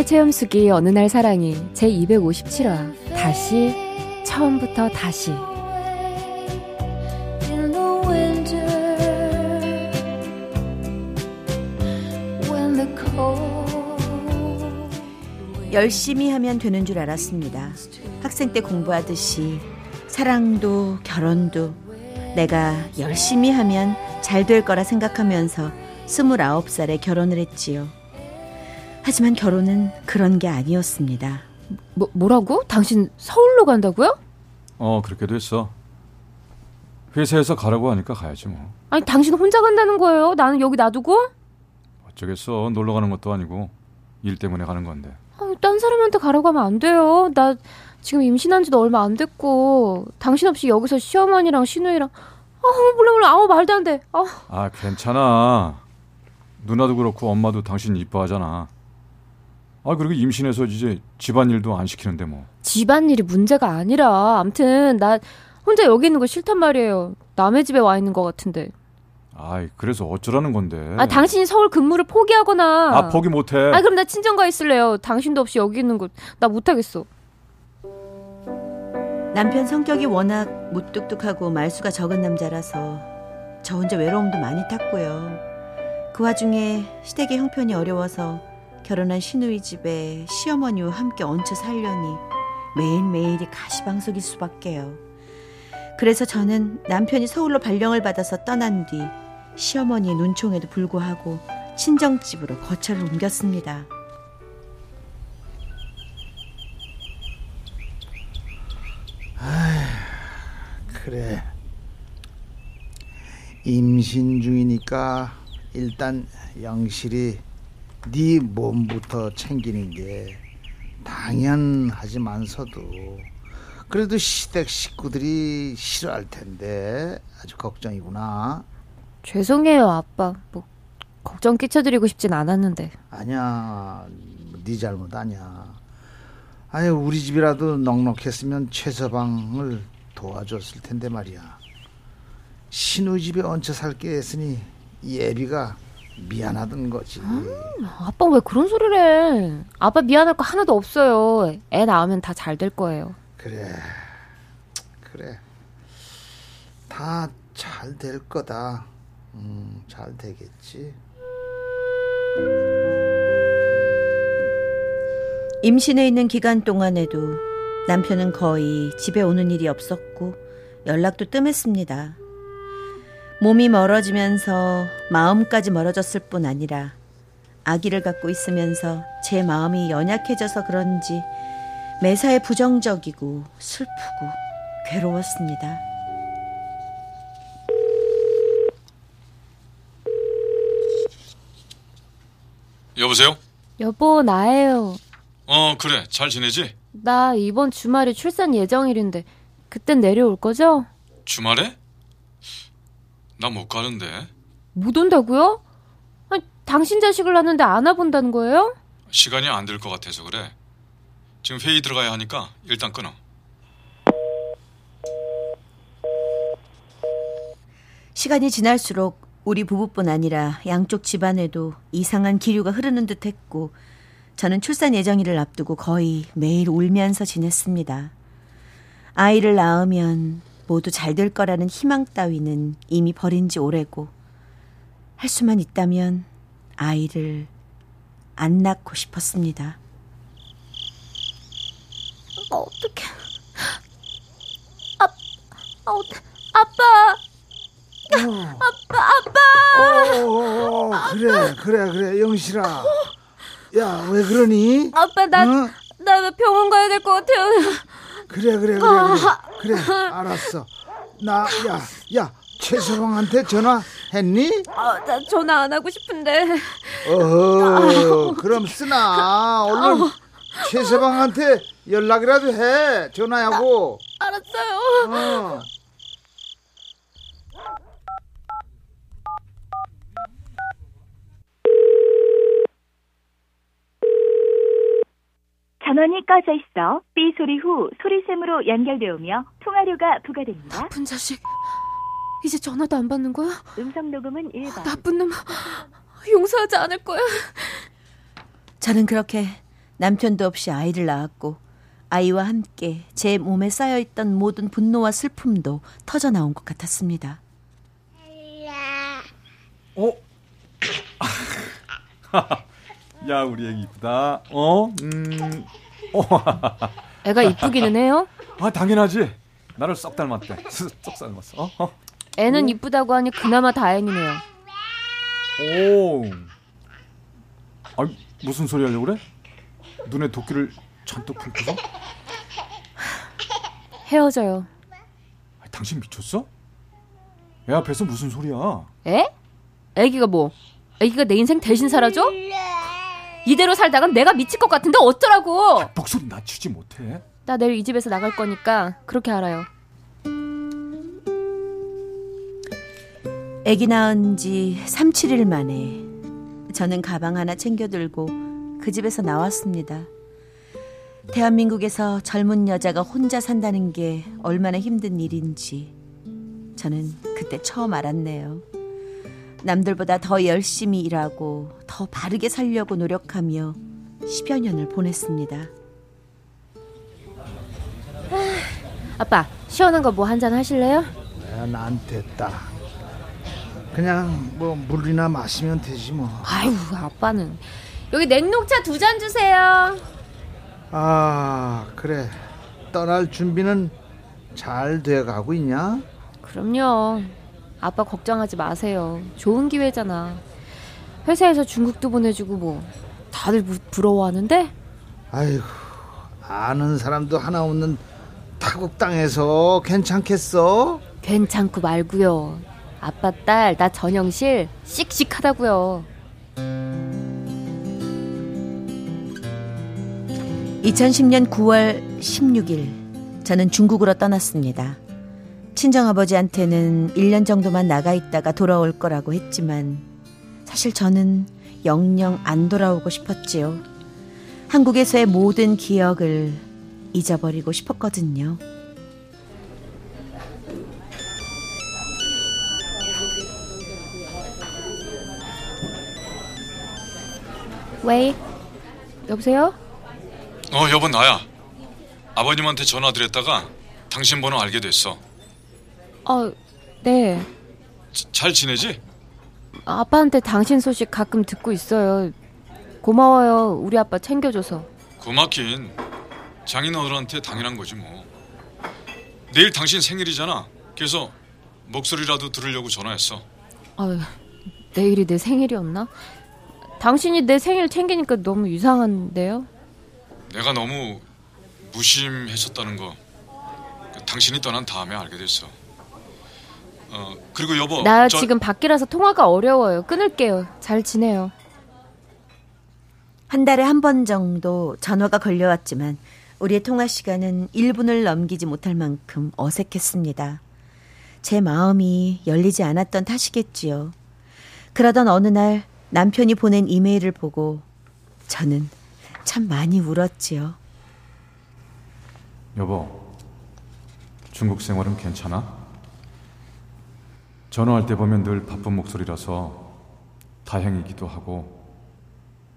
사랑의 체험수기 어느 날 사랑이 제 257화 다시 처음부터 다시 In the winter, when the cold 열심히 하면 되는 줄 알았습니다. 학생 때 공부하듯이 사랑도 결혼도 내가 열심히 하면 잘 될 거라 생각하면서 29살에 결혼을 했지요. 하지만 결혼은 그런 게 아니었습니다. 뭐, 뭐라고? 당신 서울로 간다고요? 어 그렇게 됐어. 회사에서 가라고 하니까 가야지 뭐. 아니 당신 혼자 간다는 거예요? 나는 여기 놔두고? 어쩌겠어. 놀러 가는 것도 아니고 일 때문에 가는 건데. 아니, 딴 사람한테 가라고 하면 안 돼요. 나 지금 임신한 지도 얼마 안 됐고 당신 없이 여기서 시어머니랑 시누이랑 아 몰라 몰라 아무 말도 안 돼. 아 아 괜찮아. 누나도 그렇고 엄마도 당신 이뻐하잖아. 아 그리고 임신해서 이제 집안일도 안 시키는데 뭐. 집안일이 문제가 아니라 암튼 나 혼자 여기 있는 거 싫단 말이에요. 남의 집에 와 있는 것 같은데. 아이 그래서 어쩌라는 건데. 아 당신이 서울 근무를 포기하거나. 아 포기 못해. 아 그럼 나 친정가 있을래요. 당신도 없이 여기 있는 거 나 못하겠어. 남편 성격이 워낙 무뚝뚝하고 말수가 적은 남자라서 저 혼자 외로움도 많이 탔고요. 그 와중에 시댁의 형편이 어려워서 결혼한 시누이 집에 시어머니와 함께 얹혀 살려니 매일매일이 가시방석일 수밖에요. 그래서 저는 남편이 서울로 발령을 받아서 떠난 뒤 시어머니의 눈총에도 불구하고 친정집으로 거처를 옮겼습니다. 그래. 임신 중이니까 일단 영실이 네 몸부터 챙기는 게 당연하지만서도 그래도 시댁 식구들이 싫어할 텐데 아주 걱정이구나. 죄송해요 아빠. 뭐 걱정 끼쳐드리고 싶진 않았는데. 아니야, 네 잘못 아니야. 아니 우리 집이라도 넉넉했으면 최서방을 도와줬을 텐데 말이야. 신우 집에 얹혀 살게 했으니 예비가 미안하던 거지. 아빠 왜 그런 소리를 해? 아빠 미안할 거 하나도 없어요. 애 낳으면 다 잘 될 거예요. 그래, 그래. 다 잘 될 거다. 음, 잘 되겠지. 임신해 있는 기간 동안에도 남편은 거의 집에 오는 일이 없었고 연락도 뜸했습니다. 몸이 멀어지면서 마음까지 멀어졌을 뿐 아니라 아기를 갖고 있으면서 제 마음이 연약해져서 그런지 매사에 부정적이고 슬프고 괴로웠습니다. 여보세요? 여보 나예요. 어 그래 잘 지내지? 나 이번 주말이 출산 예정일인데 그땐 내려올 거죠? 주말에? 나 못 가는데 못 온다고요? 아니, 당신 자식을 낳는데 안 와본다는 거예요? 시간이 안 될 것 같아서 그래. 지금 회의 들어가야 하니까 일단 끊어. 시간이 지날수록 우리 부부뿐 아니라 양쪽 집안에도 이상한 기류가 흐르는 듯 했고 저는 출산 예정일을 앞두고 거의 매일 울면서 지냈습니다. 아이를 낳으면 모두 잘 될 거라는 희망 따위는 이미 버린 지 오래고 할 수만 있다면 아이를 안 낳고 싶었습니다. 어떡해. 아, 아, 어떡- 아빠! 어, 그래, 그래, 그래, 영실아. 야, 왜 그러니? 아빠, 나, 어? 나 병원 가야 될 것 같아요. 그래, 그래, 그래, 그래. 그래 알았어 나 야 야 최서방한테 전화했니? 아, 나 전화 안 하고 싶은데. 어허 그럼 쓰나 얼른 최서방한테 연락이라도 해 전화하고 알았어요. 어. 전원이 꺼져 있어 삐 소리 후 소리샘으로 연결되오며 통화료가 부과됩니다. 나쁜 자식. 이제 전화도 안 받는 거야? 음성 녹음은 1번. 나쁜 놈. 용서하지 않을 거야. 저는 그렇게 남편도 없이 아이를 낳았고 아이와 함께 제 몸에 쌓여 있던 모든 분노와 슬픔도 터져 나온 것 같았습니다. 어? 야 우리 애기 이쁘다. 어? 음. 애가 이쁘기는 해요. 아 당연하지. 나를 썩 닮았대. 썩 닮았어. 어? 어? 애는 이쁘다고 하니 그나마 다행이네요. 오. 아 무슨 소리 하려고 그래? 눈에 도끼를 잔뜩 품고서? 헤어져요. 아, 당신 미쳤어? 애 앞에서 무슨 소리야? 에? 애기가 뭐? 애기가 내 인생 대신 살아줘? 이대로 살다간 내가 미칠 것 같은데 어쩌라고? 목소리 낮추지 못해. 나 내일 이 집에서 나갈 거니까 그렇게 알아요. 아기 낳은 지 3, 7일 만에 저는 가방 하나 챙겨 들고 그 집에서 나왔습니다. 대한민국에서 젊은 여자가 혼자 산다는 게 얼마나 힘든 일인지 저는 그때 처음 알았네요. 남들보다 더 열심히 일하고 더 바르게 살려고 노력하며 10여 년을 보냈습니다. 아빠 시원한 거 뭐 한잔 하실래요? 야, 난 됐다 그냥 뭐 물이나 마시면 되지 뭐 아유 아빠는 여기 냉녹차 두 잔 주세요. 아 그래 떠날 준비는 잘 돼가고 있냐? 그럼요. 아빠 걱정하지 마세요. 좋은 기회잖아. 회사에서 중국도 보내주고 뭐 다들 부, 부러워하는데 아이고 아는 사람도 하나 없는 타국 땅에서 괜찮겠어? 괜찮고 말고요. 아빠 딸 나 전영실 씩씩하다고요. 2010년 9월 16일 저는 중국으로 떠났습니다. 친정아버지한테는 1년 정도만 나가 있다가 돌아올 거라고 했지만 사실 저는 영영 안 돌아오고 싶었지요. 한국에서의 모든 기억을 잊어버리고 싶었거든요. 왜? 여보세요? 어 여보 나야. 아버님한테 전화 드렸다가 당신 번호 알게 됐어. 어, 네. 잘 지내지? 아빠한테 당신 소식 가끔 듣고 있어요. 고마워요. 우리 아빠 챙겨줘서. 고맙긴 장인어른한테 당연한 거지 뭐. 내일 당신 생일이잖아. 그래서 목소리라도 들으려고 전화했어. 아유, 내일이 내 생일이었나? 당신이 내 생일 챙기니까 너무 이상한데요? 내가 너무 무심했었다는 거그 당신이 떠난 다음에 알게 됐어. 어 그리고 여보 나 저- 지금 밖이라서 통화가 어려워요. 끊을게요. 잘 지내요. 한 달에 한 번 정도 전화가 걸려왔지만 우리의 통화 시간은 1분을 넘기지 못할 만큼 어색했습니다. 제 마음이 열리지 않았던 탓이겠지요. 그러던 어느 날 남편이 보낸 이메일을 보고 저는 참 많이 울었지요. 여보 중국 생활은 괜찮아? 전화할 때 보면 늘 바쁜 목소리라서 다행이기도 하고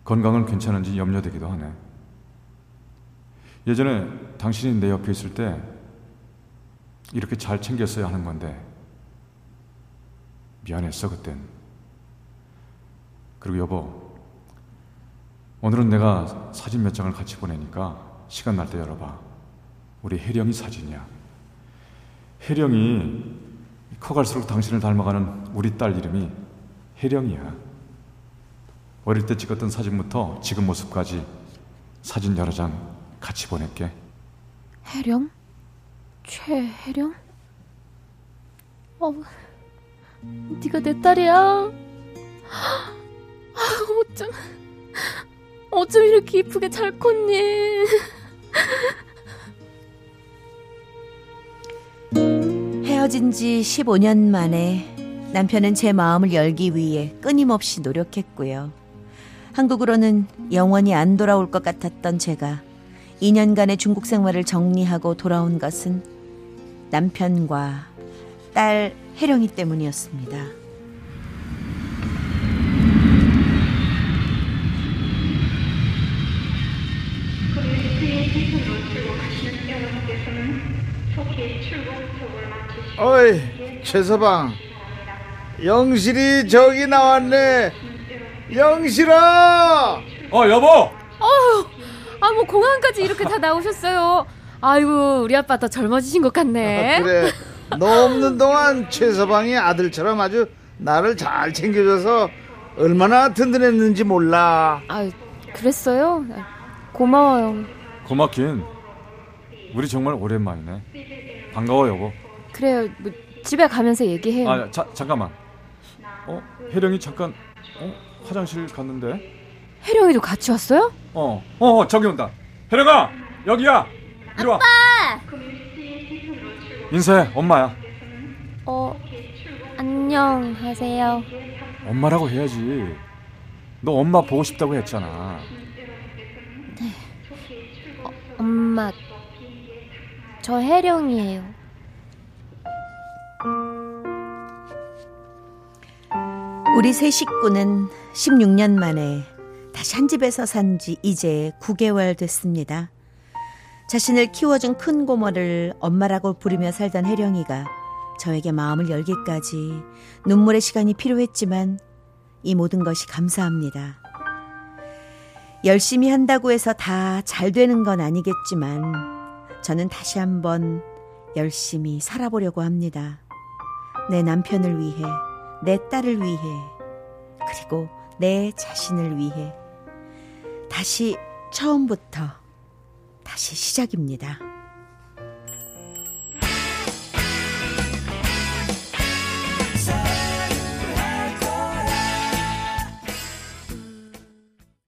건강은 괜찮은지 염려되기도 하네. 예전에 당신이 내 옆에 있을 때 이렇게 잘 챙겼어야 하는 건데 미안했어 그땐. 그리고 여보 오늘은 내가 사진 몇 장을 같이 보내니까 시간 날 때 열어봐. 우리 혜령이 사진이야. 혜령이 커갈수록 당신을 닮아가는 우리 딸 이름이 혜령이야. 어릴 때 찍었던 사진부터 지금 모습까지 사진 여러 장 같이 보낼게. 해령? 최혜령? 어, 네가 내 딸이야. 아, 어쩜, 어쩜 이렇게 이쁘게 잘 컸니? 헤어진 지 15년 만에 남편은 제 마음을 열기 위해 끊임없이 노력했고요. 한국으로는 영원히 안 돌아올 것 같았던 제가 2년간의 중국 생활을 정리하고 돌아온 것은 남편과 딸 혜령이 때문이었습니다. 어이 최서방. 영실이 저기 나왔네. 영실아! 어 여보! 아, 뭐 공항까지 이렇게 다 나오셨어요. 아이고, 우리 아빠 더 젊어지신 것 같네. 아, 그래. 너 없는 동안 최서방이 아들처럼 아주 나를 잘 챙겨줘서 얼마나 든든했는지 몰라. 아, 그랬어요? 아, 고마워요. 고맙긴. 우리 정말 오랜만이네. 반가워 여보 그래요. 뭐, 집에 가면서 얘기해요. 아 자, 잠깐만 어 혜령이 잠깐 어 화장실 갔는데 혜령이도 같이 왔어요? 어, 어, 어, 저기 온다. 혜령아, 여기야. 이리 와. 인사해, 엄마야. 어, 안녕하세요. 엄마라고 해야지. 너 엄마 보고 싶다고 했잖아. 엄마, 저 혜령이에요. 우리 세 식구는 16년 만에 다시 한 집에서 산 지 이제 9개월 됐습니다. 자신을 키워준 큰 고모를 엄마라고 부르며 살던 혜령이가 저에게 마음을 열기까지 눈물의 시간이 필요했지만 이 모든 것이 감사합니다. 열심히 한다고 해서 다 잘 되는 건 아니겠지만 저는 다시 한번 열심히 살아보려고 합니다. 내 남편을 위해, 내 딸을 위해, 그리고 내 자신을 위해 다시 처음부터 다시 시작입니다.